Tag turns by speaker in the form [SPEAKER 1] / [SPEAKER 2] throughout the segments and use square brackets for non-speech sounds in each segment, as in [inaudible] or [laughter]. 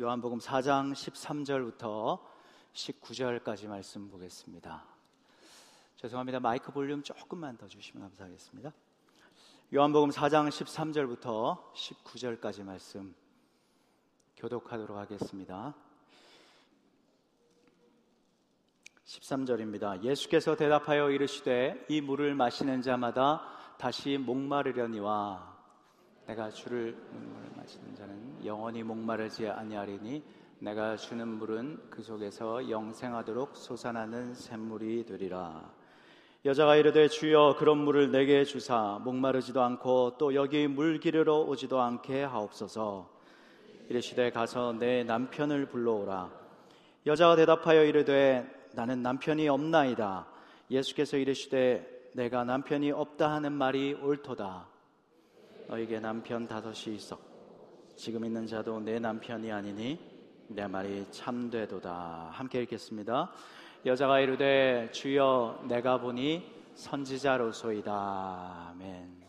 [SPEAKER 1] 요한복음 4장 13절부터 19절까지 말씀 보겠습니다. 죄송합니다. 마이크 볼륨 조금만 더 주시면 감사하겠습니다. 요한복음 4장 13절부터 19절까지 말씀 교독하도록 하겠습니다. 13절입니다. 예수께서 대답하여 이르시되 이 물을 마시는 자마다 다시 목마르려니와 내가 주를 물을 마시는 자는 영원히 목마르지 아니하리니 내가 주는 물은 그 속에서 영생하도록 솟아나는 샘물이 되리라. 여자가 이르되 주여 그런 물을 내게 주사 목마르지도 않고 또 여기 물 기르러 오지도 않게 하옵소서. 이르시되 가서 내 남편을 불러오라. 여자가 대답하여 이르되 나는 남편이 없나이다. 예수께서 이르시되 내가 남편이 없다 하는 말이 옳도다. 너에게 남편 다섯이 있어. 지금 있는 자도 내 남편이 아니니 내 말이 참되도다. 함께 읽겠습니다. 여자가 이르되 주여 내가 보니 선지자로소이다. 아멘.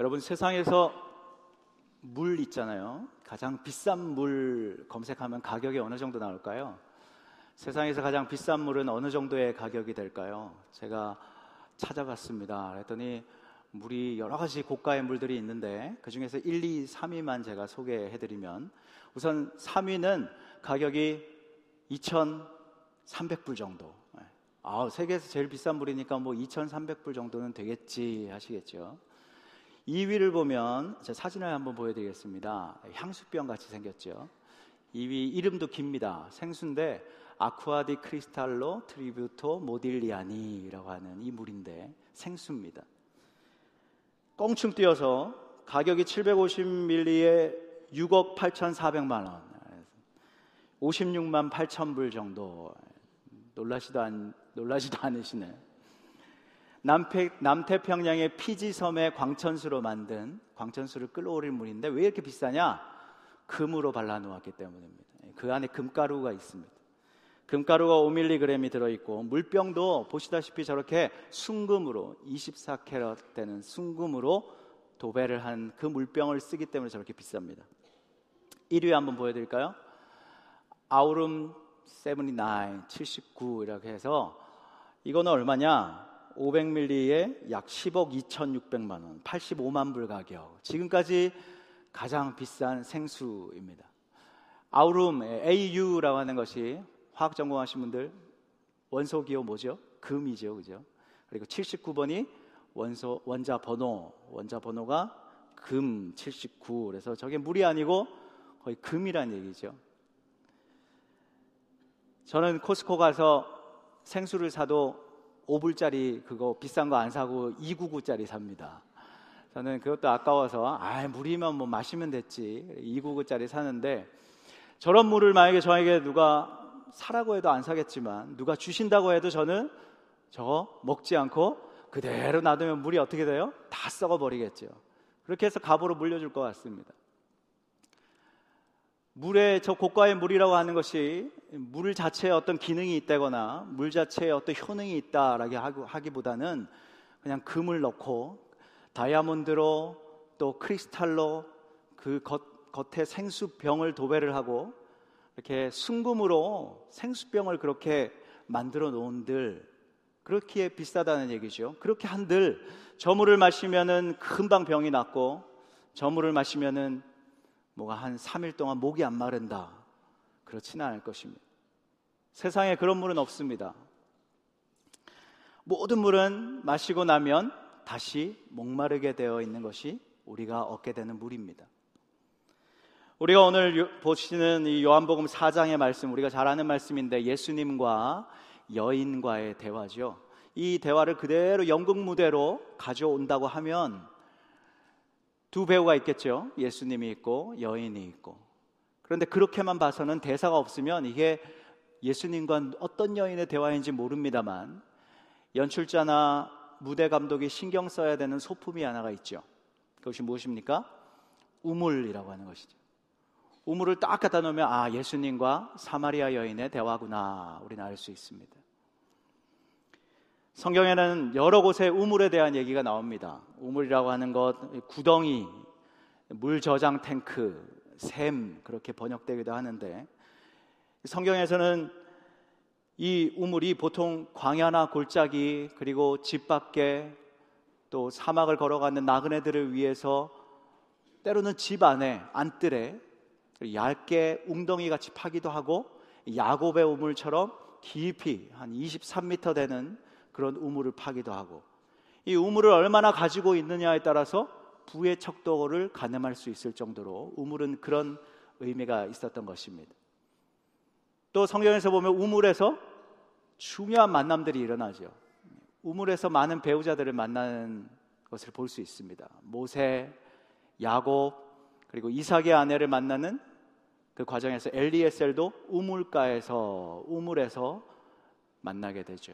[SPEAKER 1] 여러분 세상에서 물 있잖아요. 가장 비싼 물 검색하면 가격이 어느 정도 나올까요? 세상에서 가장 비싼 물은 어느 정도의 가격이 될까요? 제가 찾아봤습니다. 그랬더니 물이 여러 가지 고가의 물들이 있는데 그 중에서 1, 2, 3위만 제가 소개해 드리면 우선 3위는 가격이 2,300불 정도. 아, 세계에서 제일 비싼 물이니까 뭐 2,300불 정도는 되겠지 하시겠죠. 2위를 보면 제 사진을 한번 보여드리겠습니다. 향수병 같이 생겼죠. 2위 이름도 깁니다. 생수인데 아쿠아디 크리스탈로 트리뷰토 모딜리아니라고 하는 이 물인데 생수입니다. 껑충 뛰어서 가격이 750밀리에 6억 8,400만 원, 56만 8천 불 정도. 놀라시도 않, 놀라지도 않으시네. 남태, 남태평양의 피지 섬의 광천수로 만든 광천수를 끌어올릴 물인데 왜 이렇게 비싸냐? 금으로 발라 놓았기 때문입니다. 그 안에 금가루가 있습니다. 금가루가 5mg이 들어있고 물병도 보시다시피 저렇게 순금으로 24캐럿 되는 순금으로 도배를 한 그 물병을 쓰기 때문에 저렇게 비쌉니다. 1위 한번 보여드릴까요? 아우름 79, 79 이렇게 해서 이거는 얼마냐? 500ml에 약 10억 2,600만 원, 85만 불 가격. 지금까지 가장 비싼 생수입니다. 아우름 AU라고 하는 것이 화학 전공하신 분들 원소 기호 뭐죠? 금이죠, 그죠? 그리고 79번이 원소 원자 번호, 원자 번호가 금 79. 그래서 저게 물이 아니고 거의 금이란 얘기죠. 저는 코스코 가서 생수를 사도 5불짜리 그거 비싼 거 안 사고 299짜리 삽니다. 저는 그것도 아까워서 아 물이면 뭐 마시면 됐지 299짜리 사는데 저런 물을 만약에 저에게 누가 사라고 해도 안 사겠지만 누가 주신다고 해도 저는 저거 먹지 않고 그대로 놔두면 물이 어떻게 돼요? 다 썩어 버리겠죠. 그렇게 해서 갑으로 물려줄 것 같습니다. 물에 저 고가의 물이라고 하는 것이 물 자체에 어떤 기능이 있다거나 물 자체에 어떤 효능이 있다라고 하기보다는 그냥 금을 넣고 다이아몬드로 또 크리스탈로 그 겉, 겉에 생수병을 도배를 하고 이렇게 순금으로 생수병을 그렇게 만들어 놓은들 그렇게 비싸다는 얘기죠. 그렇게 한들 저물을 마시면은 금방 병이 낫고 저물을 마시면은 뭐가 한 3일 동안 목이 안 마른다. 그렇지는 않을 것입니다. 세상에 그런 물은 없습니다. 모든 물은 마시고 나면 다시 목마르게 되어 있는 것이 우리가 얻게 되는 물입니다. 우리가 오늘 보시는 이 요한복음 4장의 말씀, 우리가 잘 아는 말씀인데 예수님과 여인과의 대화죠. 이 대화를 그대로 연극 무대로 가져온다고 하면 두 배우가 있겠죠. 예수님이 있고 여인이 있고. 그런데 그렇게만 봐서는 대사가 없으면 이게 예수님과 어떤 여인의 대화인지 모릅니다만 연출자나 무대 감독이 신경 써야 되는 소품이 하나가 있죠. 그것이 무엇입니까? 우물이라고 하는 것이죠. 우물을 딱 갖다 놓으면 아 예수님과 사마리아 여인의 대화구나 우리는 알 수 있습니다. 성경에는 여러 곳에 우물에 대한 얘기가 나옵니다. 우물이라고 하는 것 구덩이, 물 저장 탱크 샘 그렇게 번역되기도 하는데 성경에서는 이 우물이 보통 광야나 골짜기 그리고 집 밖에 또 사막을 걸어가는 나그네들을 위해서 때로는 집 안에 안뜰에 얇게 웅덩이 같이 파기도 하고 야곱의 우물처럼 깊이 한 23m 되는 그런 우물을 파기도 하고 이 우물을 얼마나 가지고 있느냐에 따라서 부의 척도를 가늠할 수 있을 정도로 우물은 그런 의미가 있었던 것입니다. 또 성경에서 보면 우물에서 중요한 만남들이 일어나죠. 우물에서 많은 배우자들을 만나는 것을 볼 수 있습니다. 모세, 야곱, 그리고 이삭의 아내를 만나는 그 과정에서 엘리에셀도 우물가에서 우물에서 만나게 되죠.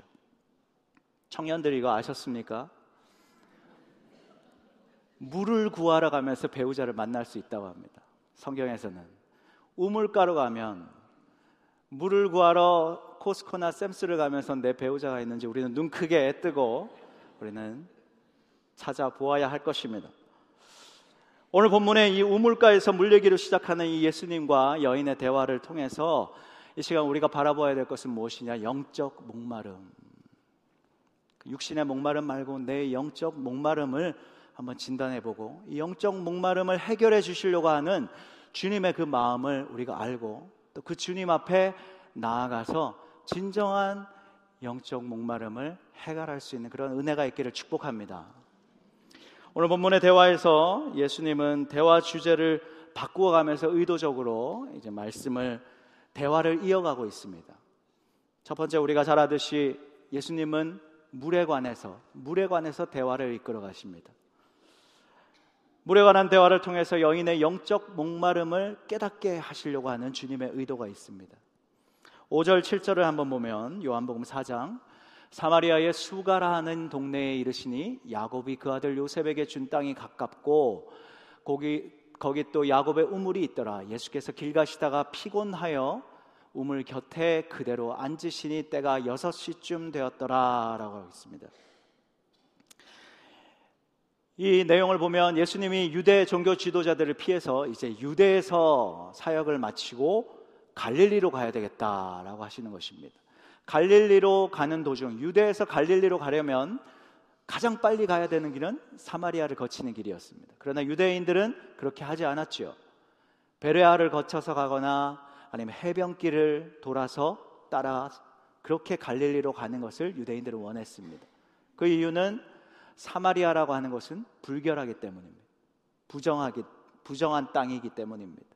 [SPEAKER 1] 청년들 이거 아셨습니까? 물을 구하러 가면서 배우자를 만날 수 있다고 합니다. 성경에서는 우물가로 가면 물을 구하러 코스코나 샘스를 가면서 내 배우자가 있는지 우리는 눈 크게 뜨고 우리는 찾아보아야 할 것입니다. 오늘 본문의 이 우물가에서 물 얘기로 시작하는 이 예수님과 여인의 대화를 통해서 이 시간 우리가 바라봐야 될 것은 무엇이냐? 영적 목마름. 육신의 목마름 말고 내 영적 목마름을 한번 진단해 보고 이 영적 목마름을 해결해 주시려고 하는 주님의 그 마음을 우리가 알고 또 그 주님 앞에 나아가서 진정한 영적 목마름을 해결할 수 있는 그런 은혜가 있기를 축복합니다. 오늘 본문의 대화에서 예수님은 대화 주제를 바꾸어 가면서 의도적으로 이제 말씀을 대화를 이어가고 있습니다. 첫 번째 우리가 잘 아듯이 예수님은 물에 관해서 물에 관해서 대화를 이끌어 가십니다. 물에 관한 대화를 통해서 여인의 영적 목마름을 깨닫게 하시려고 하는 주님의 의도가 있습니다. 5절 7절을 한번 보면 요한복음 4장 사마리아의 수가라 하는 동네에 이르시니 야곱이 그 아들 요셉에게 준 땅이 가깝고 거기 거기 또 야곱의 우물이 있더라. 예수께서 길 가시다가 피곤하여 우물 곁에 그대로 앉으시니 때가 6시쯤 되었더라라고 하고 있습니다. 이 내용을 보면 예수님이 유대 종교 지도자들을 피해서 이제 유대에서 사역을 마치고 갈릴리로 가야 되겠다라고 하시는 것입니다. 갈릴리로 가는 도중 유대에서 갈릴리로 가려면 가장 빨리 가야 되는 길은 사마리아를 거치는 길이었습니다. 그러나 유대인들은 그렇게 하지 않았지요. 베레아를 거쳐서 가거나 아니면 해변길을 돌아서 따라 그렇게 갈릴리로 가는 것을 유대인들은 원했습니다. 그 이유는 사마리아라고 하는 것은 불결하기 때문입니다. 부정하기 부정한 땅이기 때문입니다.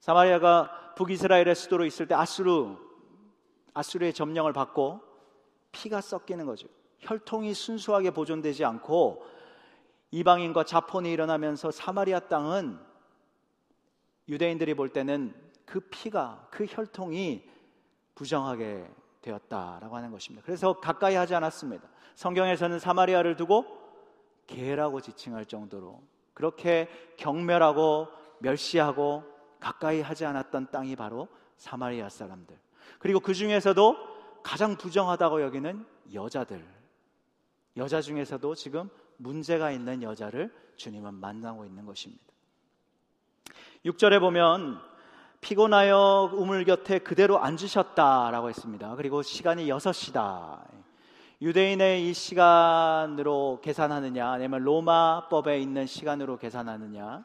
[SPEAKER 1] 사마리아가 북이스라엘의 수도로 있을 때 아수르 아수르의 점령을 받고 피가 섞이는 거죠. 혈통이 순수하게 보존되지 않고 이방인과 자폰이 일어나면서 사마리아 땅은 유대인들이 볼 때는 그 피가 그 혈통이 부정하게 되었다라고 하는 것입니다. 그래서 가까이 하지 않았습니다. 성경에서는 사마리아를 두고 개라고 지칭할 정도로 그렇게 경멸하고 멸시하고 가까이 하지 않았던 땅이 바로 사마리아 사람들. 그리고 그 중에서도 가장 부정하다고 여기는 여자들. 여자 중에서도 지금 문제가 있는 여자를 주님은 만나고 있는 것입니다. 6절에 보면 피곤하여 우물 곁에 그대로 앉으셨다라고 했습니다. 그리고 시간이 6시다. 유대인의 이 시간으로 계산하느냐, 아니면 로마법에 있는 시간으로 계산하느냐,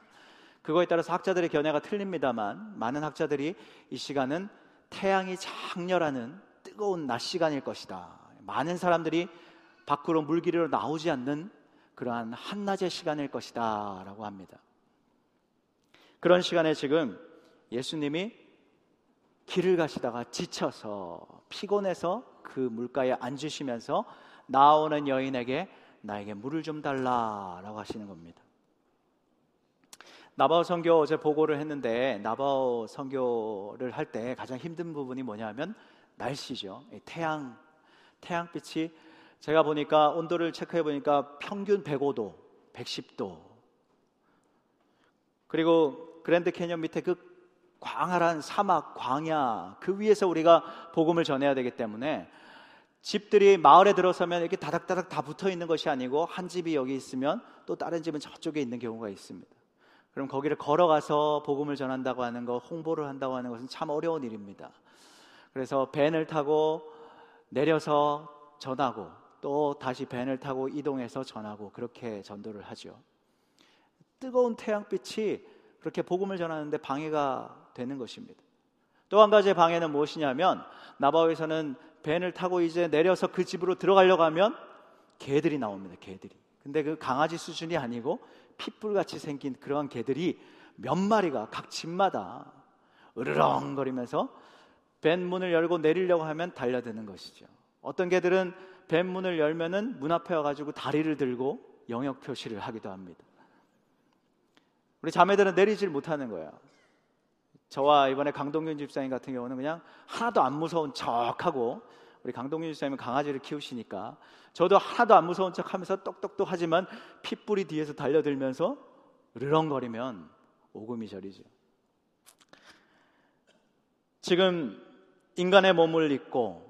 [SPEAKER 1] 그거에 따라서 학자들의 견해가 틀립니다만, 많은 학자들이 이 시간은 태양이 장렬하는 뜨거운 낮 시간일 것이다. 많은 사람들이 밖으로 물길로 나오지 않는 그러한 한낮의 시간일 것이다. 라고 합니다. 그런 시간에 지금 예수님이 길을 가시다가 지쳐서 피곤해서 그 물가에 앉으시면서 나오는 여인에게 나에게 물을 좀 달라라고 하시는 겁니다. 나바오 선교 어제 보고를 했는데 나바오 선교를 할 때 가장 힘든 부분이 뭐냐면 날씨죠. 태양 태양빛이 제가 보니까 온도를 체크해 보니까 평균 105도, 110도. 그리고 그랜드 캐년 밑에 그 광활한 사막, 광야 그 위에서 우리가 복음을 전해야 되기 때문에 집들이 마을에 들어서면 이렇게 다닥다닥 다 붙어 있는 것이 아니고 한 집이 여기 있으면 또 다른 집은 저쪽에 있는 경우가 있습니다. 그럼 거기를 걸어가서 복음을 전한다고 하는 거, 홍보를 한다고 하는 것은 참 어려운 일입니다. 그래서 밴을 타고 내려서 전하고 또 다시 밴을 타고 이동해서 전하고 그렇게 전도를 하죠. 뜨거운 태양빛이 그렇게 복음을 전하는데 방해가 되는 것입니다. 또 한 가지의 방해는 무엇이냐면 나바오에서는 밴을 타고 이제 내려서 그 집으로 들어가려고 하면 개들이 나옵니다. 개들이. 근데 그 강아지 수준이 아니고 핏불같이 생긴 그러한 개들이 몇 마리가 각 집마다 으르렁거리면서 밴 문을 열고 내리려고 하면 달려드는 것이죠. 어떤 개들은 밴 문을 열면은 문 앞에 와가지고 다리를 들고 영역 표시를 하기도 합니다. 우리 자매들은 내리질 못하는 거예요. 저와 이번에 강동균 집사님 같은 경우는 그냥 하나도 안 무서운 척하고 우리 강동균 집사님은 강아지를 키우시니까 저도 하나도 안 무서운 척 하면서 똑똑똑 하지만 핏불이 뒤에서 달려들면서 르렁거리면 오금이 저리죠. 지금 인간의 몸을 입고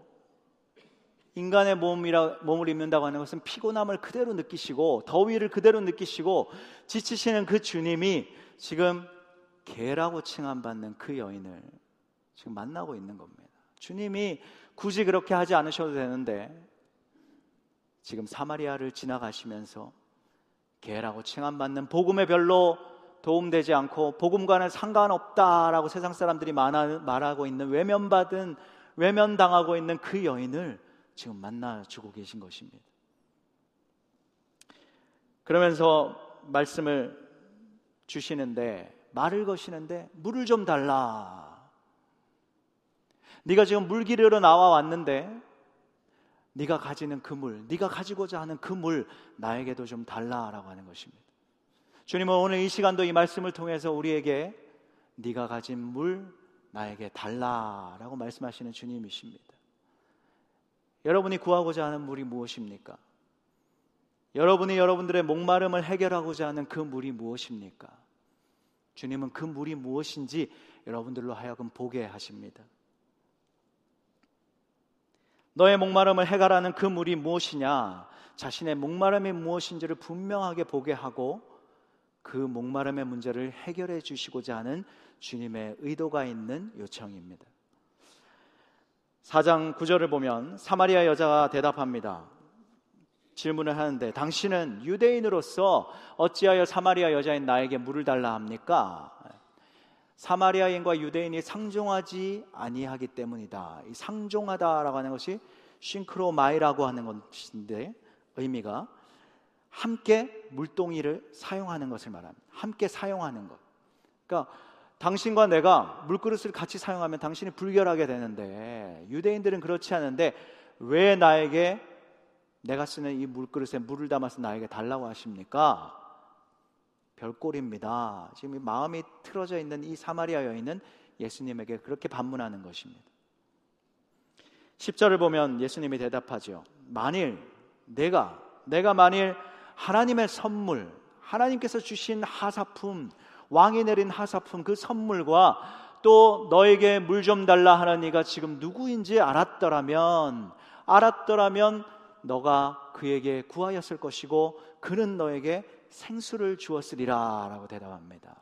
[SPEAKER 1] 인간의 몸이라, 몸을 입는다고 하는 것은 피곤함을 그대로 느끼시고 더위를 그대로 느끼시고 지치시는 그 주님이 지금 개라고 칭함받는 그 여인을 지금 만나고 있는 겁니다. 주님이 굳이 그렇게 하지 않으셔도 되는데 지금 사마리아를 지나가시면서 개라고 칭함받는 복음에 별로 도움되지 않고 복음과는 상관없다라고 세상 사람들이 말하고 있는 외면받은 외면당하고 있는 그 여인을 지금 만나주고 계신 것입니다. 그러면서 말씀을 주시는데 말을 거시는데 물을 좀 달라. 네가 지금 물기르러 나와 왔는데 네가 가지는 그 물, 네가 가지고자 하는 그 물 나에게도 좀 달라라고 하는 것입니다. 주님은 오늘 이 시간도 이 말씀을 통해서 우리에게 네가 가진 물 나에게 달라라고 말씀하시는 주님이십니다. 여러분이 구하고자 하는 물이 무엇입니까? 여러분이 여러분들의 목마름을 해결하고자 하는 그 물이 무엇입니까? 주님은 그 물이 무엇인지 여러분들로 하여금 보게 하십니다. 너의 목마름을 해결하는 그 물이 무엇이냐? 자신의 목마름이 무엇인지를 분명하게 보게 하고 그 목마름의 문제를 해결해 주시고자 하는 주님의 의도가 있는 요청입니다. 4장 9절을 보면 사마리아 여자가 대답합니다. 질문을 하는데 당신은 유대인으로서 어찌하여 사마리아 여자인 나에게 물을 달라 합니까? 사마리아인과 유대인이 상종하지 아니하기 때문이다. 이 상종하다라고 하는 것이 싱크로마이라고 하는 것인데 의미가 함께 물동이를 사용하는 것을 말합니다. 함께 사용하는 것. 그러니까 당신과 내가 물그릇을 같이 사용하면 당신이 불결하게 되는데 유대인들은 그렇지 않은데 왜 나에게 내가 쓰는 이 물그릇에 물을 담아서 나에게 달라고 하십니까? 별꼴입니다. 지금 마음이 틀어져 있는 이 사마리아 여인은 예수님에게 그렇게 반문하는 것입니다. 10절을 보면 예수님이 대답하죠. 만일 내가 내가 만일 하나님의 선물, 하나님께서 주신 하사품, 왕이 내린 하사품 그 선물과 또 너에게 물 좀 달라 하는 이가 지금 누구인지 알았더라면 알았더라면 너가 그에게 구하였을 것이고 그는 너에게 생수를 주었으리라 라고 대답합니다.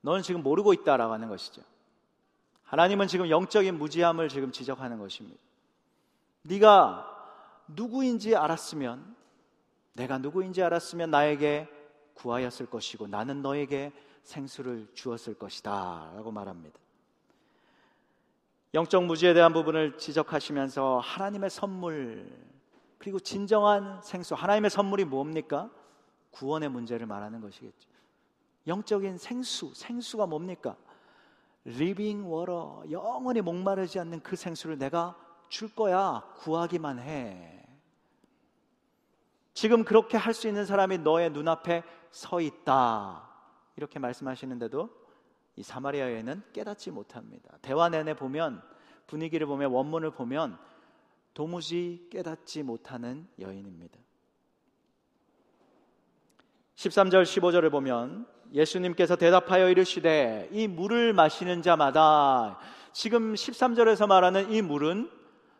[SPEAKER 1] 너는 지금 모르고 있다라고 하는 것이죠. 하나님은 지금 영적인 무지함을 지금 지적하는 것입니다. 네가 누구인지 알았으면 내가 누구인지 알았으면 나에게 구하였을 것이고 나는 너에게 생수를 주었을 것이다 라고 말합니다. 영적 무지에 대한 부분을 지적하시면서 하나님의 선물 그리고 진정한 생수 하나님의 선물이 뭡니까? 구원의 문제를 말하는 것이겠죠. 영적인 생수 생수가 뭡니까? living water 영원히 목마르지 않는 그 생수를 내가 줄 거야 구하기만 해. 지금 그렇게 할 수 있는 사람이 너의 눈앞에 서 있다. 이렇게 말씀하시는데도 이 사마리아 여인은 깨닫지 못합니다. 대화 내내 보면 분위기를 보면 원문을 보면 도무지 깨닫지 못하는 여인입니다. 13절 15절을 보면 예수님께서 대답하여 이르시되 이 물을 마시는 자마다 지금 13절에서 말하는 이 물은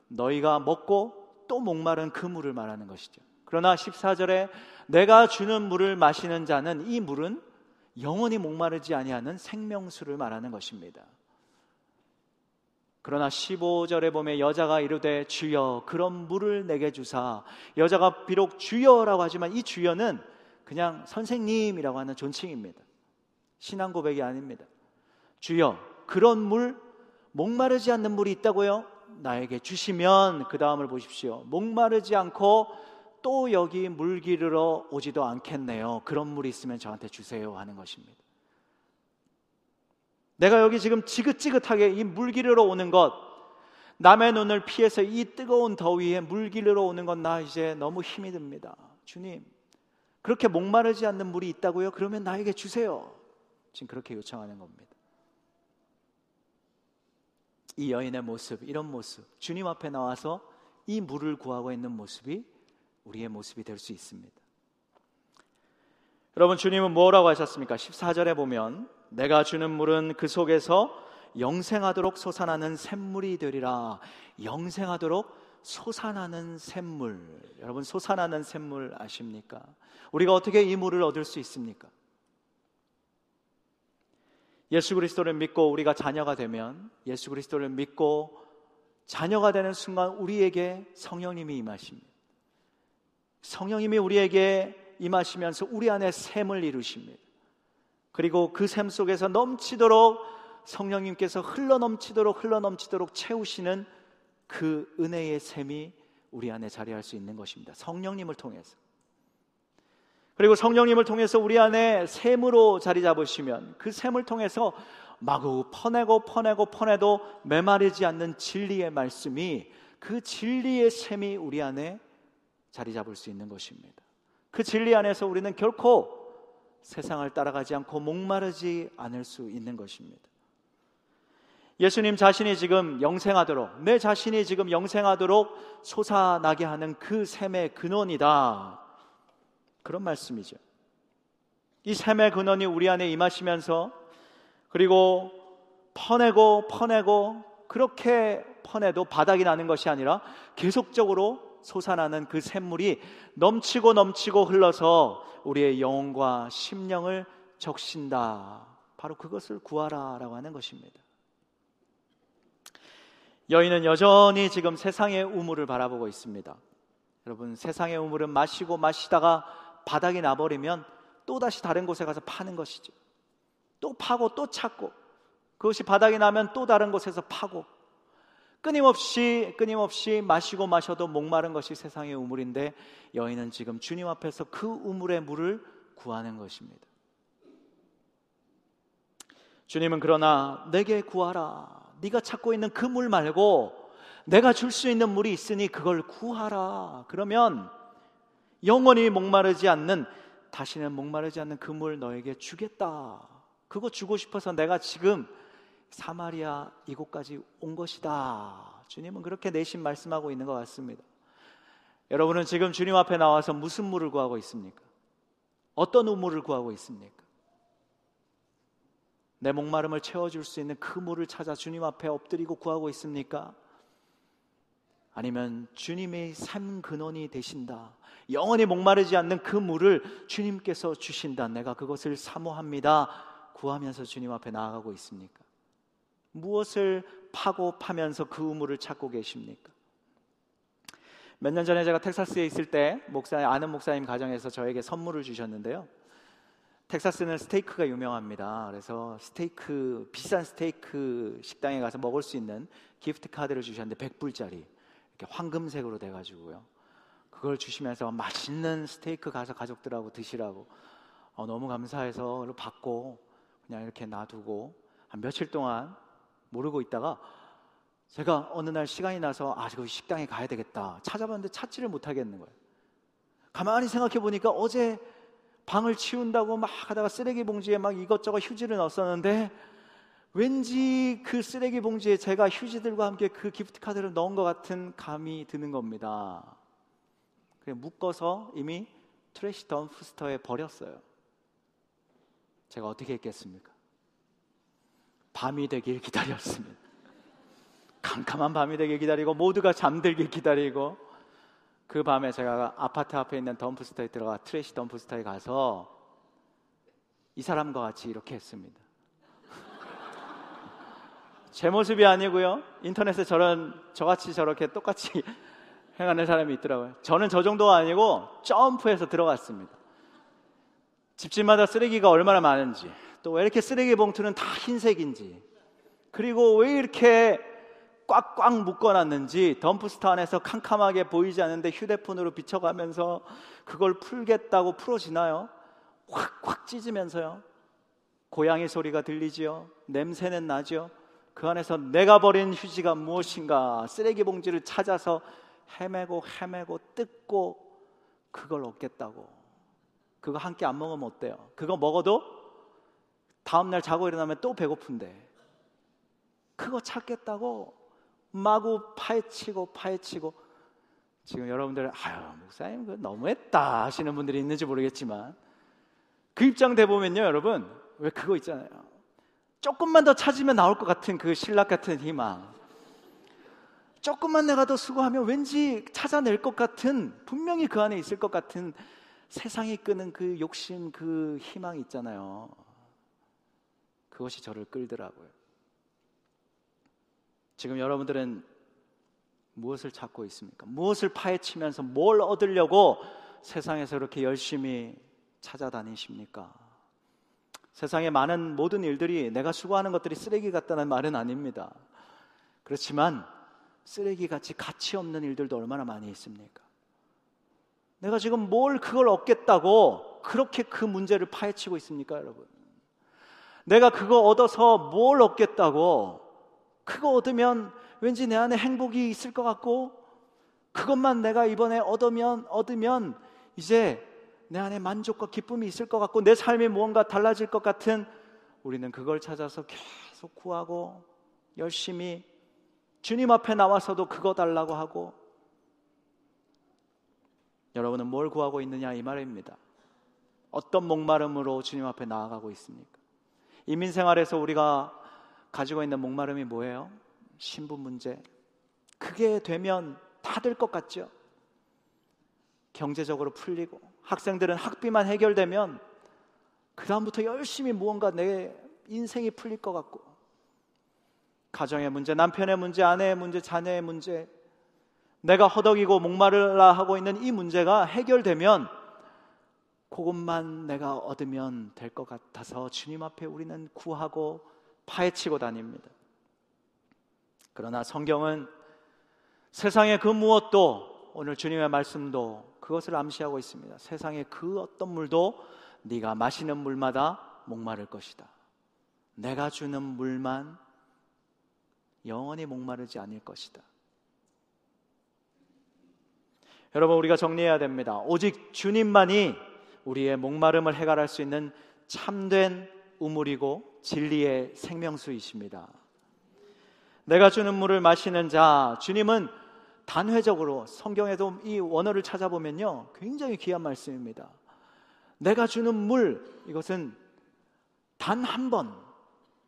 [SPEAKER 1] 너희가 먹고 또 목마른 그 물을 말하는 것이죠. 그러나 14절에 내가 주는 물을 마시는 자는 이 물은 영원히 목마르지 아니하는 생명수를 말하는 것입니다. 그러나 15절에 보면 여자가 이르되 주여 그런 물을 내게 주사 여자가 비록 주여라고 하지만 이 주여는 그냥 선생님이라고 하는 존칭입니다. 신앙 고백이 아닙니다. 주여 그런 물 목마르지 않는 물이 있다고요? 나에게 주시면 그 다음을 보십시오. 목마르지 않고 또 여기 물 기르러 오지도 않겠네요. 그런 물이 있으면 저한테 주세요 하는 것입니다. 내가 여기 지금 지긋지긋하게 이 물기르러 오는 것, 남의 눈을 피해서 이 뜨거운 더위에 물기르러 오는 건 나 이제 너무 힘이 듭니다. 주님, 그렇게 목마르지 않는 물이 있다고요? 그러면 나에게 주세요. 지금 그렇게 요청하는 겁니다. 이 여인의 모습, 이런 모습, 주님 앞에 나와서 이 물을 구하고 있는 모습이 우리의 모습이 될 수 있습니다. 여러분, 주님은 뭐라고 하셨습니까? 14절에 보면 내가 주는 물은 그 속에서 영생하도록 솟아나는 샘물이 되리라. 영생하도록 솟아나는 샘물. 여러분 솟아나는 샘물 아십니까? 우리가 어떻게 이 물을 얻을 수 있습니까? 예수 그리스도를 믿고 우리가 자녀가 되면 예수 그리스도를 믿고 자녀가 되는 순간 우리에게 성령님이 임하십니다. 성령님이 우리에게 임하시면서 우리 안에 샘을 이루십니다. 그리고 그 샘 속에서 넘치도록 성령님께서 흘러 넘치도록 흘러 넘치도록 채우시는 그 은혜의 샘이 우리 안에 자리할 수 있는 것입니다. 성령님을 통해서. 그리고 성령님을 통해서 우리 안에 샘으로 자리 잡으시면 그 샘을 통해서 마구 퍼내고 퍼내고 퍼내도 메마르지 않는 진리의 말씀이 그 진리의 샘이 우리 안에 자리 잡을 수 있는 것입니다. 그 진리 안에서 우리는 결코 세상을 따라가지 않고 목마르지 않을 수 있는 것입니다. 예수님 자신이 지금 영생하도록 내 자신이 지금 영생하도록 솟아나게 하는 그 샘의 근원이다. 그런 말씀이죠. 이 샘의 근원이 우리 안에 임하시면서 그리고 퍼내고 퍼내고 그렇게 퍼내도 바닥이 나는 것이 아니라 계속적으로 솟아나는 그 샘물이 넘치고 넘치고 흘러서 우리의 영혼과 심령을 적신다. 바로 그것을 구하라라고 하는 것입니다. 여인은 여전히 지금 세상의 우물을 바라보고 있습니다. 여러분, 세상의 우물은 마시고 마시다가 바닥이 나버리면 또다시 다른 곳에 가서 파는 것이죠. 또 파고 또 찾고 그것이 바닥이 나면 또 다른 곳에서 파고 끊임없이 끊임없이 마시고 마셔도 목마른 것이 세상의 우물인데 여인은 지금 주님 앞에서 그 우물의 물을 구하는 것입니다. 주님은 그러나 내게 구하라. 네가 찾고 있는 그 물 말고 내가 줄 수 있는 물이 있으니 그걸 구하라. 그러면 영원히 목마르지 않는 다시는 목마르지 않는 그 물 너에게 주겠다. 그거 주고 싶어서 내가 지금 사마리아 이곳까지 온 것이다. 주님은 그렇게 내심 말씀하고 있는 것 같습니다. 여러분은 지금 주님 앞에 나와서 무슨 물을 구하고 있습니까? 어떤 우물을 구하고 있습니까? 내 목마름을 채워줄 수 있는 그 물을 찾아 주님 앞에 엎드리고 구하고 있습니까? 아니면 주님의 삶 근원이 되신다. 영원히 목마르지 않는 그 물을 주님께서 주신다. 내가 그것을 사모합니다. 구하면서 주님 앞에 나아가고 있습니까? 무엇을 파고 파면서 그 우물을 찾고 계십니까? 몇 년 전에 제가 텍사스에 있을 때 목사 아는 목사님 가정에서 저에게 선물을 주셨는데요. 텍사스는 스테이크가 유명합니다. 그래서 스테이크 비싼 스테이크 식당에 가서 먹을 수 있는 gift card를 주셨는데 100불짜리 이렇게 황금색으로 돼 가지고요. 그걸 주시면서 맛있는 스테이크 가서 가족들하고 드시라고 어, 너무 감사해서 받고 그냥 이렇게 놔두고 한 며칠 동안 모르고 있다가 제가 어느 날 시간이 나서 아, 그 식당에 가야 되겠다. 찾아봤는데 찾지를 못하겠는 거예요. 가만히 생각해 보니까 어제 방을 치운다고 막 하다가 쓰레기 봉지에 막 이것저것 휴지를 넣었었는데 왠지 그 쓰레기 봉지에 제가 휴지들과 함께 그 기프트 카드를 넣은 것 같은 감이 드는 겁니다. 그래 묶어서 이미 trash dumpster에 버렸어요. 제가 어떻게 했겠습니까? 밤이 되길 기다렸습니다. 캄캄한 밤이 되길 기다리고 모두가 잠들길 기다리고 그 밤에 제가 아파트 앞에 있는 dumpster에 들어가 trash dumpster에 가서 이 사람과 같이 이렇게 했습니다. [laughs] 제 모습이 아니고요. 인터넷에 저런 저같이 저렇게 똑같이 [laughs] 행하는 사람이 있더라고요. 저는 저 정도가 아니고 점프해서 들어갔습니다. 집집마다 쓰레기가 얼마나 많은지, 또 왜 이렇게 쓰레기 봉투는 다 흰색인지, 그리고 왜 이렇게 꽉꽉 묶어놨는지 덤프스터 안에서 캄캄하게 보이지 않는데 휴대폰으로 비춰가면서 그걸 풀겠다고 풀어지나요? 확확 찢으면서요. 고양이 소리가 들리지요. 냄새는 나죠. 그 안에서 내가 버린 휴지가 무엇인가 쓰레기 봉지를 찾아서 헤매고 헤매고 뜯고 그걸 얻겠다고. 그거 한 끼 안 먹으면 어때요? 그거 먹어도 다음날 자고 일어나면 또 배고픈데. 그거 찾겠다고 마구 파헤치고 파헤치고. 지금 여러분들 아유 목사님 그 너무했다 하시는 분들이 있는지 모르겠지만. 그 입장 돼 보면요 여러분 왜 그거 있잖아요. 조금만 더 찾으면 나올 것 같은 그 신락 같은 희망. 조금만 내가 더 수고하면 왠지 찾아낼 것 같은 분명히 그 안에 있을 것 같은 세상이 끄는 그 욕심 그 희망이 있잖아요 그것이 저를 끌더라고요 지금 여러분들은 무엇을 찾고 있습니까? 무엇을 파헤치면서 뭘 얻으려고 세상에서 이렇게 열심히 찾아다니십니까? 세상의 많은 모든 일들이 내가 수고하는 것들이 쓰레기 같다는 말은 아닙니다. 그렇지만 쓰레기 같이 가치 없는 일들도 얼마나 많이 있습니까? 내가 지금 뭘 그걸 얻겠다고 그렇게 그 문제를 파헤치고 있습니까, 여러분? 내가 그거 얻어서 뭘 얻겠다고 그거 얻으면 왠지 내 안에 행복이 있을 것 같고 그것만 내가 이번에 얻으면 얻으면 이제 내 안에 만족과 기쁨이 있을 것 같고 내 삶이 무언가 달라질 것 같은 우리는 그걸 찾아서 계속 구하고 열심히 주님 앞에 나와서도 그거 달라고 하고 여러분은 뭘 구하고 있느냐 이 말입니다. 어떤 목마름으로 주님 앞에 나아가고 있습니까? 이민 생활에서 우리가 가지고 있는 목마름이 뭐예요? 신분 문제. 그게 되면 다 될 것 같죠? 경제적으로 풀리고 학생들은 학비만 해결되면 그다음부터 열심히 무언가 내 인생이 풀릴 것 같고 가정의 문제, 남편의 문제, 아내의 문제, 자녀의 문제 내가 허덕이고 목마르라 하고 있는 이 문제가 해결되면 그것만 내가 얻으면 될 것 같아서 주님 앞에 우리는 구하고 파헤치고 다닙니다. 그러나 성경은 세상의 그 무엇도 오늘 주님의 말씀도 그것을 암시하고 있습니다. 세상의 그 어떤 물도 네가 마시는 물마다 목마를 것이다. 내가 주는 물만 영원히 목마르지 않을 것이다. 여러분 우리가 정리해야 됩니다. 오직 주님만이 우리의 목마름을 해결할 수 있는 참된 우물이고 진리의 생명수이십니다. 내가 주는 물을 마시는 자, 주님은 단회적으로 성경에도 이 원어를 찾아보면요. 굉장히 귀한 말씀입니다. 내가 주는 물, 이것은 단 한 번,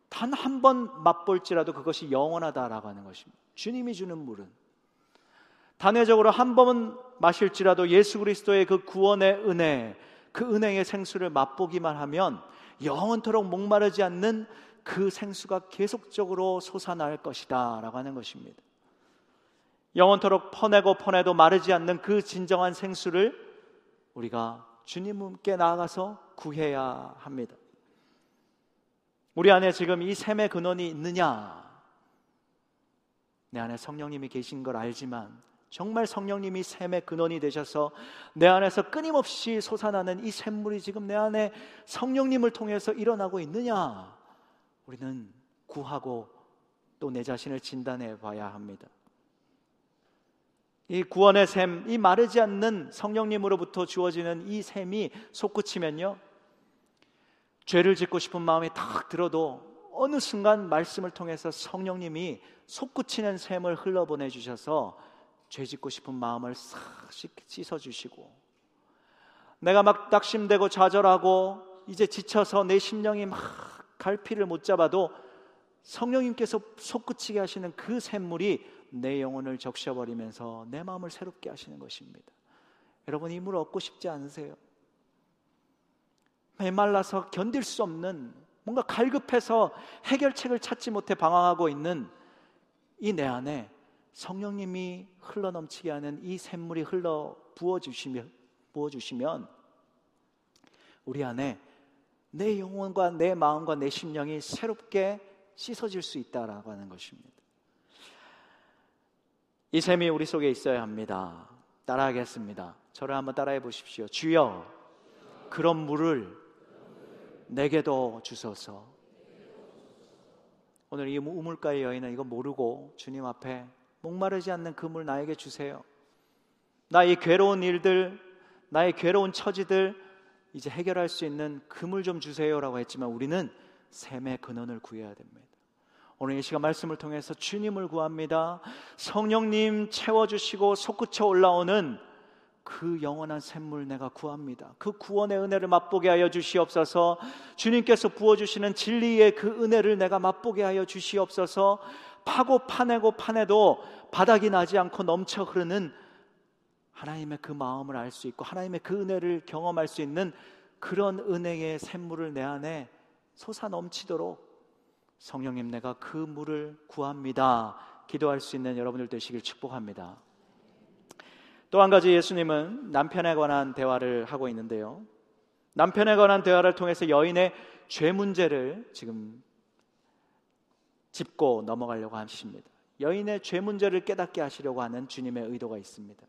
[SPEAKER 1] 단 한 번 맛볼지라도 그것이 영원하다라고 하는 것입니다. 주님이 주는 물은. 단회적으로 한 번은 마실지라도 예수 그리스도의 그 구원의 은혜, 그 은혜의 생수를 맛보기만 하면 영원토록 목마르지 않는 그 생수가 계속적으로 솟아날 것이다 라고 하는 것입니다. 영원토록 퍼내고 퍼내도 마르지 않는 그 진정한 생수를 우리가 주님께 나아가서 구해야 합니다. 우리 안에 지금 이 샘의 근원이 있느냐? 내 안에 성령님이 계신 걸 알지만 정말 성령님이 샘의 근원이 되셔서 내 안에서 끊임없이 솟아나는 이 샘물이 지금 내 안에 성령님을 통해서 일어나고 있느냐? 우리는 구하고 또 내 자신을 진단해 봐야 합니다. 이 구원의 샘, 이 마르지 않는 성령님으로부터 주어지는 이 샘이 솟구치면요. 죄를 짓고 싶은 마음이 탁 들어도 어느 순간 말씀을 통해서 성령님이 솟구치는 샘을 흘러보내 주셔서 죄 짓고 싶은 마음을 싹 씻어 주시고 내가 막 낙심되고 좌절하고 이제 지쳐서 내 심령이 막 갈피를 못 잡아도 성령님께서 솟구치게 하시는 그 샘물이 내 영혼을 적셔버리면서 내 마음을 새롭게 하시는 것입니다. 여러분 이 물을 얻고 싶지 않으세요? 메말라서 견딜 수 없는 뭔가 갈급해서 해결책을 찾지 못해 방황하고 있는 이 내 안에 성령님이 흘러 넘치게 하는 이 샘물이 흘러 부어 주시면 부어 주시면 우리 안에 내 영혼과 내 마음과 내 심령이 새롭게 씻어질 수 있다라고 하는 것입니다. 이 샘이 우리 속에 있어야 합니다. 따라하겠습니다. 저를 한번 따라해 보십시오. 주여, 그런 물을 내게도 주소서. 오늘 이 우물가의 여인은 이거 모르고 주님 앞에 목마르지 않는 그 물 나에게 주세요. 나의 괴로운 일들, 나의 괴로운 처지들 이제 해결할 수 있는 그물 좀 주세요라고 했지만 우리는 샘의 근원을 구해야 됩니다. 오늘 이 시간 말씀을 통해서 주님을 구합니다. 성령님 채워주시고 솟구쳐 올라오는 그 영원한 샘물 내가 구합니다. 그 구원의 은혜를 맛보게 하여 주시옵소서. 주님께서 부어주시는 진리의 그 은혜를 내가 맛보게 하여 주시옵소서. 파고 파내고 파내도 바닥이 나지 않고 넘쳐 흐르는 하나님의 그 마음을 알 수 있고 하나님의 그 은혜를 경험할 수 있는 그런 은혜의 샘물을 내 안에 솟아 넘치도록 성령님 내가 그 물을 구합니다. 기도할 수 있는 여러분들 되시길 축복합니다. 또 한 가지 예수님은 남편에 관한 대화를 하고 있는데요. 남편에 관한 대화를 통해서 여인의 죄 문제를 지금 짚고 넘어가려고 하십니다. 여인의 죄 문제를 깨닫게 하시려고 하는 주님의 의도가 있습니다.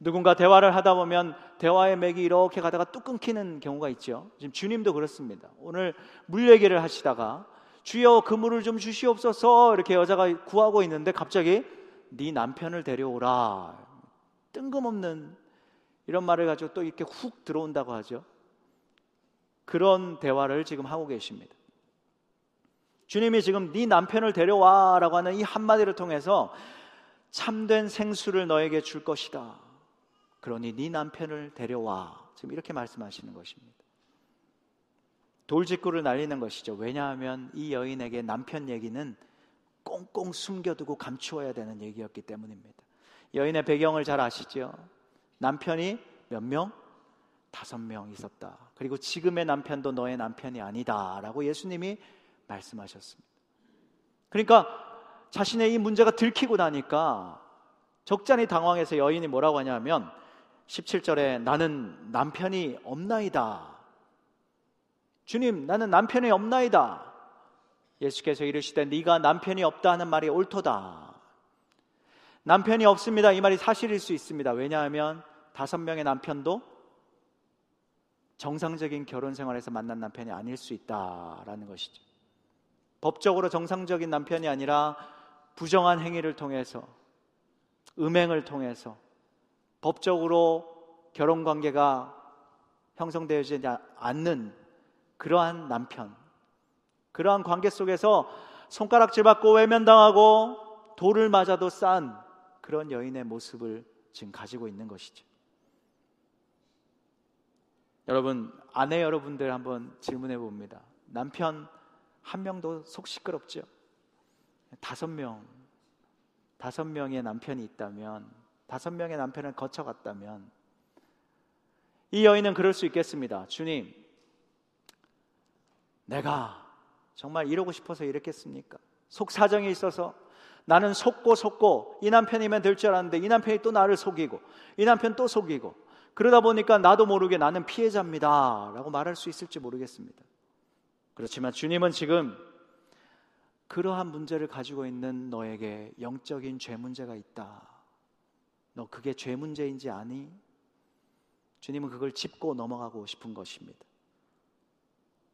[SPEAKER 1] 누군가 대화를 하다 보면 대화의 맥이 이렇게 가다가 뚝 끊기는 경우가 있죠. 지금 주님도 그렇습니다. 오늘 물 얘기를 하시다가 주여 그 물을 좀 주시옵소서 이렇게 여자가 구하고 있는데 갑자기 네 남편을 데려오라. 뜬금없는 이런 말을 가지고 또 이렇게 훅 들어온다고 하죠. 그런 대화를 지금 하고 계십니다. 주님이 지금 네 남편을 데려와라고 하는 이 한마디를 통해서 참된 생수를 너에게 줄 것이다. 그러니 네 남편을 데려와. 지금 이렇게 말씀하시는 것입니다. 돌직구를 날리는 것이죠. 왜냐하면 이 여인에게 남편 얘기는 꽁꽁 숨겨두고 감추어야 되는 얘기였기 때문입니다. 여인의 배경을 잘 아시죠? 남편이 몇 명? 다섯 명 있었다. 그리고 지금의 남편도 너의 남편이 아니다. 라고 예수님이 말씀하셨습니다. 그러니까 자신의 이 문제가 들키고 나니까 적잖이 당황해서 여인이 뭐라고 하냐면 17절에 나는 남편이 없나이다. 주님, 나는 남편이 없나이다. 예수께서 이르시되 네가 남편이 없다 하는 말이 옳도다. 남편이 없습니다. 이 말이 사실일 수 있습니다. 왜냐하면 다섯 명의 남편도 정상적인 결혼 생활에서 만난 남편이 아닐 수 있다라는 것이죠. 법적으로 정상적인 남편이 아니라 부정한 행위를 통해서 음행을 통해서 법적으로 결혼 관계가 형성되지 않는 그러한 남편, 그러한 관계 속에서 손가락질 받고 외면당하고 돌을 맞아도 싼 그런 여인의 모습을 지금 가지고 있는 것이죠. 여러분, 아내 여러분들 한번 질문해 봅니다. 남편 한 명도 속 시끄럽죠? 다섯 명, 다섯 명의 남편이 있다면 다섯 명의 남편을 거쳐갔다면 이 여인은 그럴 수 있겠습니다. 주님, 내가 정말 이러고 싶어서 이랬겠습니까? 속 사정이 있어서 나는 속고 속고 이 남편이면 될 줄 알았는데 이 남편이 또 나를 속이고 이 남편 또 속이고 그러다 보니까 나도 모르게 나는 피해자입니다. 라고 말할 수 있을지 모르겠습니다. 그렇지만 주님은 지금 그러한 문제를 가지고 있는 너에게 영적인 죄 문제가 있다. 너 그게 죄 문제인지 아니? 주님은 그걸 짚고 넘어가고 싶은 것입니다.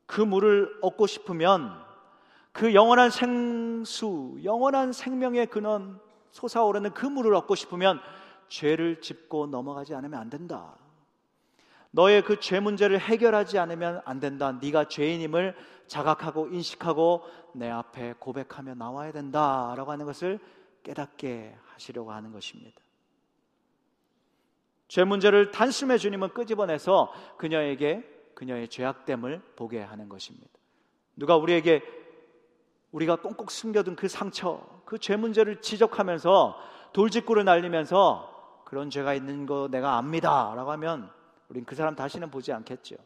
[SPEAKER 1] 그 물을 얻고 싶으면 그 영원한 생수, 영원한 생명의 근원 솟아오르는 그 물을 얻고 싶으면 죄를 짚고 넘어가지 않으면 안 된다. 너의 그 죄 문제를 해결하지 않으면 안 된다. 네가 죄인임을 자각하고 인식하고 내 앞에 고백하며 나와야 된다라고 하는 것을 깨닫게 하시려고 하는 것입니다. 죄 문제를 단숨에 주님은 끄집어내서 그녀에게 그녀의 죄악됨을 보게 하는 것입니다. 누가 우리에게 우리가 꽁꽁 숨겨둔 그 상처, 그 죄 문제를 지적하면서 돌직구를 날리면서 그런 죄가 있는 거 내가 압니다 라고 하면 우린 그 사람 다시는 보지 않겠죠.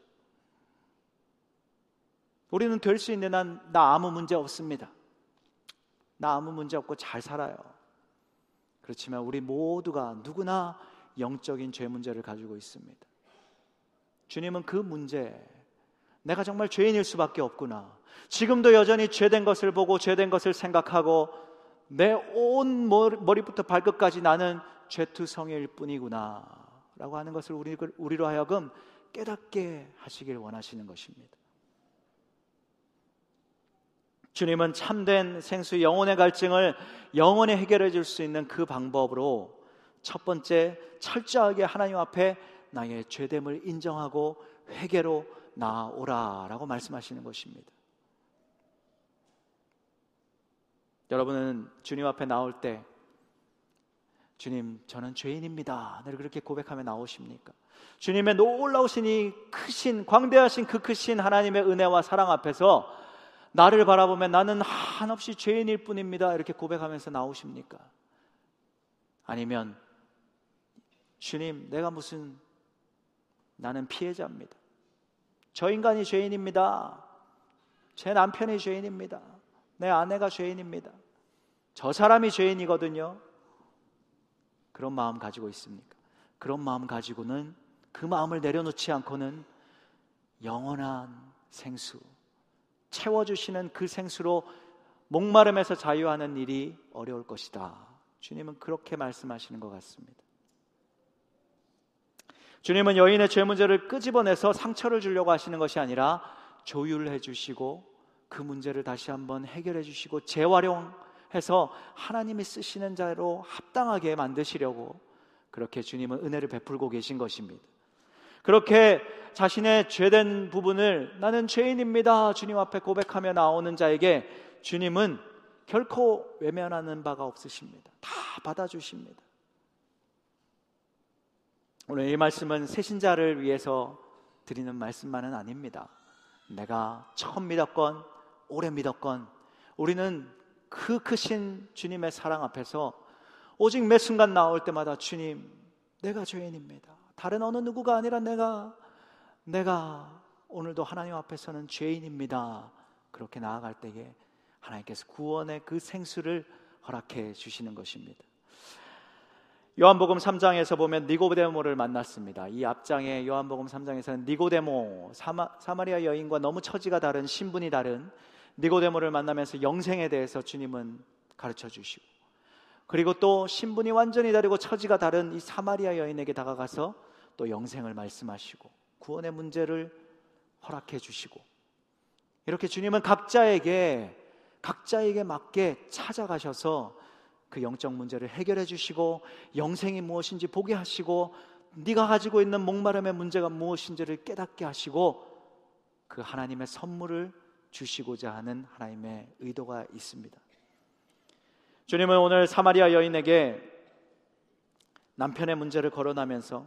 [SPEAKER 1] 우리는 될 수 있는 한 나 아무 문제 없습니다. 나 아무 문제 없고 잘 살아요. 그렇지만 우리 모두가 누구나 영적인 죄 문제를 가지고 있습니다. 주님은 그 문제, 내가 정말 죄인일 수밖에 없구나. 지금도 여전히 죄된 것을 보고 죄된 것을 생각하고 내 온 머리부터 발끝까지 나는 죄투성일 뿐이구나. 라고 하는 것을 우리, 우리로 하여금 깨닫게 하시길 원하시는 것입니다. 주님은 참된 생수 영혼의 갈증을 영원히 해결해 줄 수 있는 그 방법으로 첫 번째 철저하게 하나님 앞에 나의 죄됨을 인정하고 회개로 나오라라고 말씀하시는 것입니다. 여러분은 주님 앞에 나올 때 주님 저는 죄인입니다. 늘 그렇게 고백하며 나오십니까? 주님의 놀라우신 이 크신 광대하신 그 크신 하나님의 은혜와 사랑 앞에서 나를 바라보면 나는 한없이 죄인일 뿐입니다. 이렇게 고백하면서 나오십니까? 아니면 주님 내가 무슨 나는 피해자입니다. 저 인간이 죄인입니다. 제 남편이 죄인입니다. 내 아내가 죄인입니다. 저 사람이 죄인이거든요. 그런 마음 가지고 있습니까? 그런 마음 가지고는 그 마음을 내려놓지 않고는 영원한 생수, 채워주시는 그 생수로 목마름에서 자유하는 일이 어려울 것이다. 주님은 그렇게 말씀하시는 것 같습니다. 주님은 여인의 죄 문제를 끄집어내서 상처를 주려고 하시는 것이 아니라 조율해 주시고 그 문제를 다시 한번 해결해 주시고 재활용 해서 하나님이 쓰시는 자로 합당하게 만드시려고 그렇게 주님은 은혜를 베풀고 계신 것입니다. 그렇게 자신의 죄된 부분을 나는 죄인입니다. 주님 앞에 고백하며 나오는 자에게 주님은 결코 외면하는 바가 없으십니다. 다 받아주십니다. 오늘 이 말씀은 새신자를 위해서 드리는 말씀만은 아닙니다. 내가 처음 믿었건 오래 믿었건 우리는 그 크신 주님의 사랑 앞에서 오직 매 순간 나올 때마다 주님 내가 죄인입니다. 다른 어느 누구가 아니라 내가 내가 오늘도 하나님 앞에서는 죄인입니다. 그렇게 나아갈 때에 하나님께서 구원의 그 생수를 허락해 주시는 것입니다. 요한복음 3장에서 보면 니고데모를 만났습니다. 이 앞장에 요한복음 3장에서는 니고데모 사마, 사마리아 여인과 너무 처지가 다른 신분이 다른 니고데모를 만나면서 영생에 대해서 주님은 가르쳐 주시고 그리고 또 신분이 완전히 다르고 처지가 다른 이 사마리아 여인에게 다가가서 또 영생을 말씀하시고 구원의 문제를 허락해 주시고 이렇게 주님은 각자에게 각자에게 맞게 찾아가셔서 그 영적 문제를 해결해 주시고 영생이 무엇인지 보게 하시고 네가 가지고 있는 목마름의 문제가 무엇인지를 깨닫게 하시고 그 하나님의 선물을 주시고자 하는 하나님의 의도가 있습니다. 주님은 오늘 사마리아 여인에게 남편의 문제를 거론하면서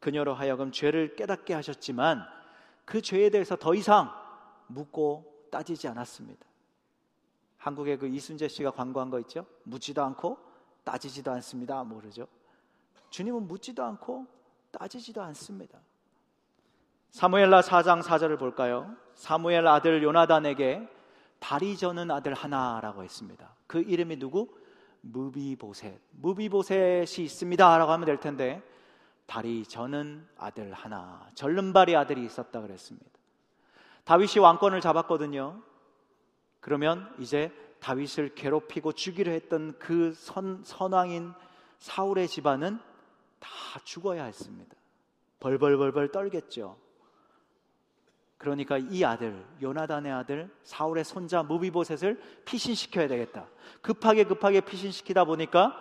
[SPEAKER 1] 그녀로 하여금 죄를 깨닫게 하셨지만 그 죄에 대해서 더 이상 묻고 따지지 않았습니다. 한국의 그 이순재 씨가 광고한 거 있죠? 묻지도 않고 따지지도 않습니다. 모르죠? 주님은 묻지도 않고 따지지도 않습니다. 사무엘라 4장 4절을 볼까요? 사무엘 아들 요나단에게 다리 저는 아들 하나라고 했습니다. 그 이름이 누구? 무비보셋. 무비보셋이 있습니다라고 하면 될 텐데 다리 저는 아들 하나, 절름발이 아들이 있었다 그랬습니다. 다윗이 왕권을 잡았거든요. 그러면 이제 다윗을 괴롭히고 죽이려 했던 그 선, 선왕인 사울의 집안은 다 죽어야 했습니다. 벌벌벌벌 떨겠죠. 그러니까 이 아들, 요나단의 아들, 사울의 손자 무비보셋을 피신시켜야 되겠다. 급하게 급하게 피신시키다 보니까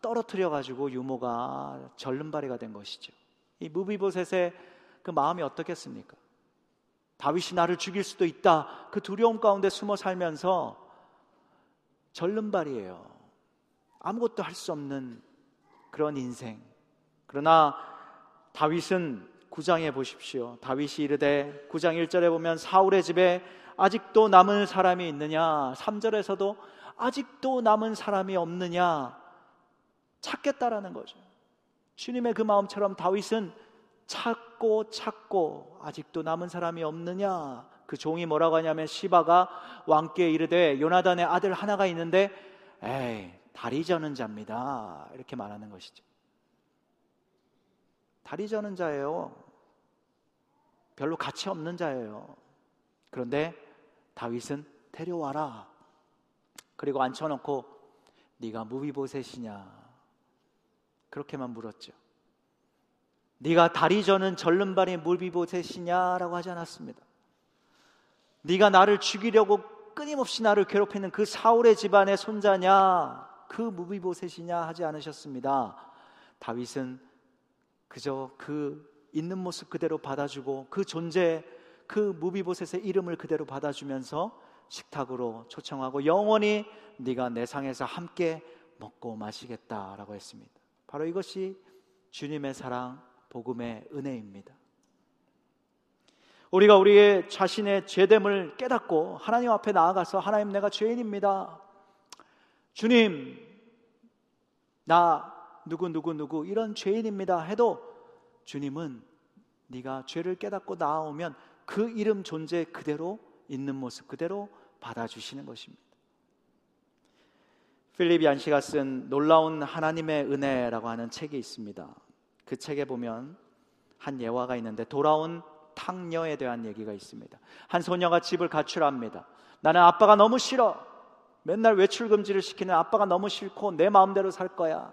[SPEAKER 1] 떨어뜨려 가지고 유모가 절름발이가 된 것이죠. 이 무비보셋의 그 마음이 어떻겠습니까? 다윗이 나를 죽일 수도 있다. 그 두려움 가운데 숨어 살면서 절름발이에요. 아무것도 할 수 없는 그런 인생. 그러나 다윗은 구장에 보십시오. 다윗이 이르되 구장 1절에 보면 사울의 집에 아직도 남은 사람이 있느냐? 3절에서도 아직도 남은 사람이 없느냐? 찾겠다라는 거죠. 주님의 그 마음처럼 다윗은 찾고 찾고 아직도 남은 사람이 없느냐 그 종이 뭐라고 하냐면 시바가 왕께 이르되 요나단의 아들 하나가 있는데 에이 다리 저는 자입니다 이렇게 말하는 것이죠 다리 저는 자예요 별로 가치 없는 자예요 그런데 다윗은 데려와라 그리고 앉혀놓고 네가 무비보셋이냐 그렇게만 물었죠. 네가 다리 저는 절름발이 물비보셋이냐라고 하지 않았습니다. 네가 나를 죽이려고 끊임없이 나를 괴롭히는 그 사울의 집안의 손자냐 그 무비보셋이냐 하지 않으셨습니다. 다윗은 그저 그 있는 모습 그대로 받아주고 그 존재 그 무비보셋의 이름을 그대로 받아주면서 식탁으로 초청하고 영원히 네가 내 상에서 함께 먹고 마시겠다라고 했습니다. 바로 이것이 주님의 사랑, 복음의 은혜입니다. 우리가 우리의 자신의 죄됨을 깨닫고 하나님 앞에 나아가서 하나님 내가 죄인입니다. 주님, 나 누구 누구 누구 이런 죄인입니다. 해도 주님은 네가 죄를 깨닫고 나아오면 그 이름 존재 그대로 있는 모습 그대로 받아주시는 것입니다. 필립 얀시가 쓴 놀라운 하나님의 은혜라고 하는 책이 있습니다. 그 책에 보면 한 예화가 있는데 돌아온 탕녀에 대한 얘기가 있습니다. 한 소녀가 집을 가출합니다. 나는 아빠가 너무 싫어. 맨날 외출 금지를 시키는 아빠가 너무 싫고 내 마음대로 살 거야.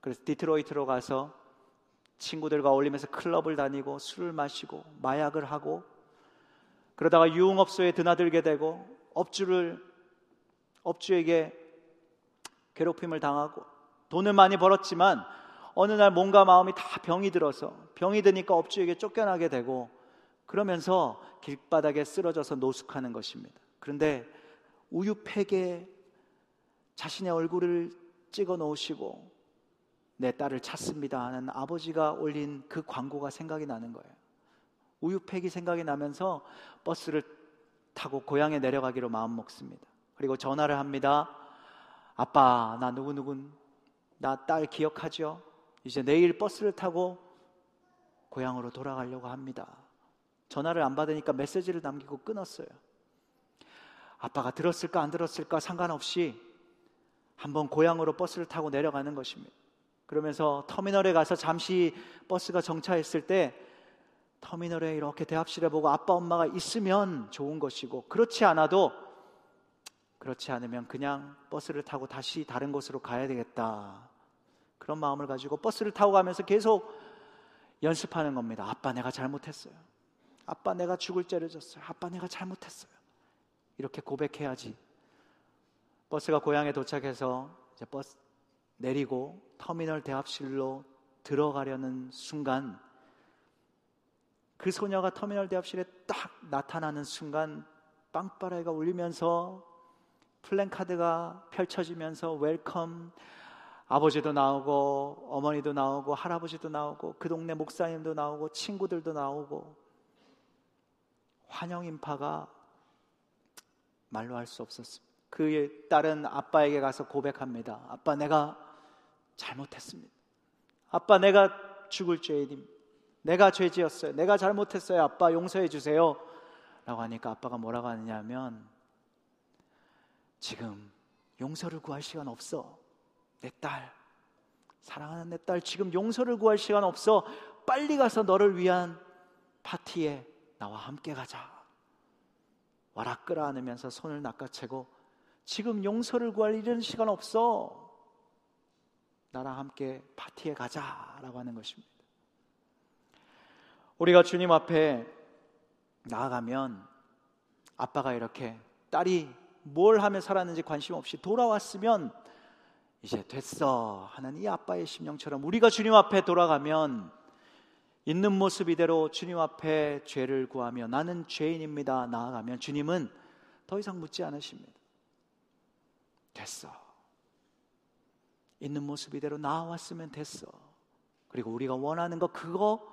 [SPEAKER 1] 그래서 디트로이트로 가서 친구들과 어울리면서 클럽을 다니고 술을 마시고 마약을 하고 그러다가 유흥업소에 드나들게 되고 업주를 업주에게 괴롭힘을 당하고 돈을 많이 벌었지만 어느 날 몸과 마음이 다 병이 들어서 병이 드니까 업주에게 쫓겨나게 되고 그러면서 길바닥에 쓰러져서 노숙하는 것입니다. 그런데 우유 팩에 자신의 얼굴을 찍어 놓으시고 내 딸을 찾습니다 하는 아버지가 올린 그 광고가 생각이 나는 거예요. 우유팩이 생각이 나면서 버스를 타고 고향에 내려가기로 마음 먹습니다. 그리고 전화를 합니다. 아빠, 나 누구누군, 나 딸 기억하죠? 이제 내일 버스를 타고 고향으로 돌아가려고 합니다. 전화를 안 받으니까 메시지를 남기고 끊었어요. 아빠가 들었을까 안 들었을까 상관없이 한번 고향으로 버스를 타고 내려가는 것입니다. 그러면서 터미널에 가서 잠시 버스가 정차했을 때 터미널에 이렇게 대합실에 보고 아빠 엄마가 있으면 좋은 것이고 그렇지 않아도 그렇지 않으면 그냥 버스를 타고 다시 다른 곳으로 가야 되겠다. 그런 마음을 가지고 버스를 타고 가면서 계속 연습하는 겁니다. 아빠 내가 잘못했어요. 아빠 내가 죽을 죄를 졌어요. 아빠 내가 잘못했어요. 이렇게 고백해야지. 버스가 고향에 도착해서 이제 버스 내리고 터미널 대합실로 들어가려는 순간 그 소녀가 터미널 대합실에 딱 나타나는 순간 빵빠레가 울리면서 플랜카드가 펼쳐지면서 welcome 아버지도 나오고 어머니도 나오고 할아버지도 나오고 그 동네 목사님도 나오고 친구들도 나오고 환영 인파가 말로 할 수 없었습니다. 그의 딸은 아빠에게 가서 고백합니다. 아빠 내가 잘못했습니다. 아빠 내가 죽을 죄인입니다. 내가 죄 지었어요. 내가 잘못했어요. 아빠 용서해 주세요. 라고 하니까 아빠가 뭐라고 하느냐면 지금 용서를 구할 시간 없어. 내 딸, 사랑하는 내 딸, 지금 용서를 구할 시간 없어. 빨리 가서 너를 위한 파티에 나와 함께 가자. 와라 끌어안으면서 손을 낚아채고 지금 용서를 구할 이런 시간 없어. 나랑 함께 파티에 가자라고 하는 것입니다. 우리가 주님 앞에 나아가면 아빠가 이렇게 딸이 뭘 하며 살았는지 관심 없이 돌아왔으면 이제 됐어 하는 이 아빠의 심령처럼 우리가 주님 앞에 돌아가면 있는 모습 이대로 주님 앞에 죄를 구하며 나는 죄인입니다 나아가면 주님은 더 이상 묻지 않으십니다. 됐어. 있는 모습 이대로 나왔으면 됐어. 그리고 우리가 원하는 거 그거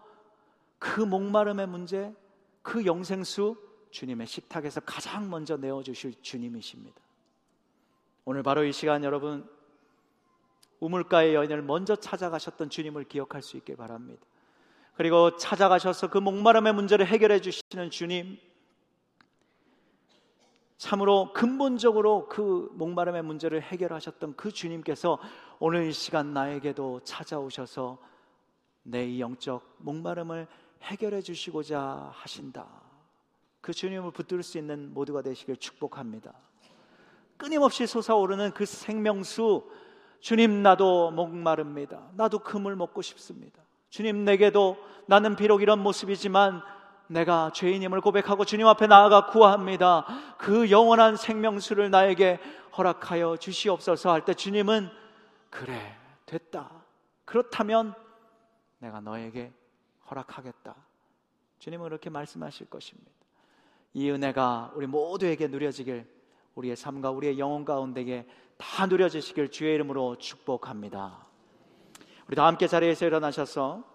[SPEAKER 1] 그 목마름의 문제 그 영생수 주님의 식탁에서 가장 먼저 내어 주실 주님이십니다. 오늘 바로 이 시간 여러분, 우물가의 여인을 먼저 찾아가셨던 주님을 기억할 수 있길 바랍니다. 그리고 찾아가셔서 그 목마름의 문제를 해결해 주시는 주님, 참으로 근본적으로 그 목마름의 문제를 해결하셨던 그 주님께서 오늘 이 시간 나에게도 찾아오셔서 내 이 영적 목마름을 해결해 주시고자 하신다. 그 주님을 붙들 수 있는 모두가 되시길 축복합니다. 끊임없이 솟아오르는 그 생명수, 주님 나도 목마릅니다. 나도 금을 먹고 싶습니다. 주님 내게도 나는 비록 이런 모습이지만 내가 죄인임을 고백하고 주님 앞에 나아가 구합니다. 그 영원한 생명수를 나에게 허락하여 주시옵소서 할 때 주님은 그래 됐다. 그렇다면 내가 너에게 허락하겠다. 주님은 그렇게 말씀하실 것입니다. 이 은혜가 우리 모두에게 누려지길 우리의 삶과 우리의 영혼 가운데에 다 누려지시길 주의 이름으로 축복합니다. 우리 다 함께 자리에서 일어나셔서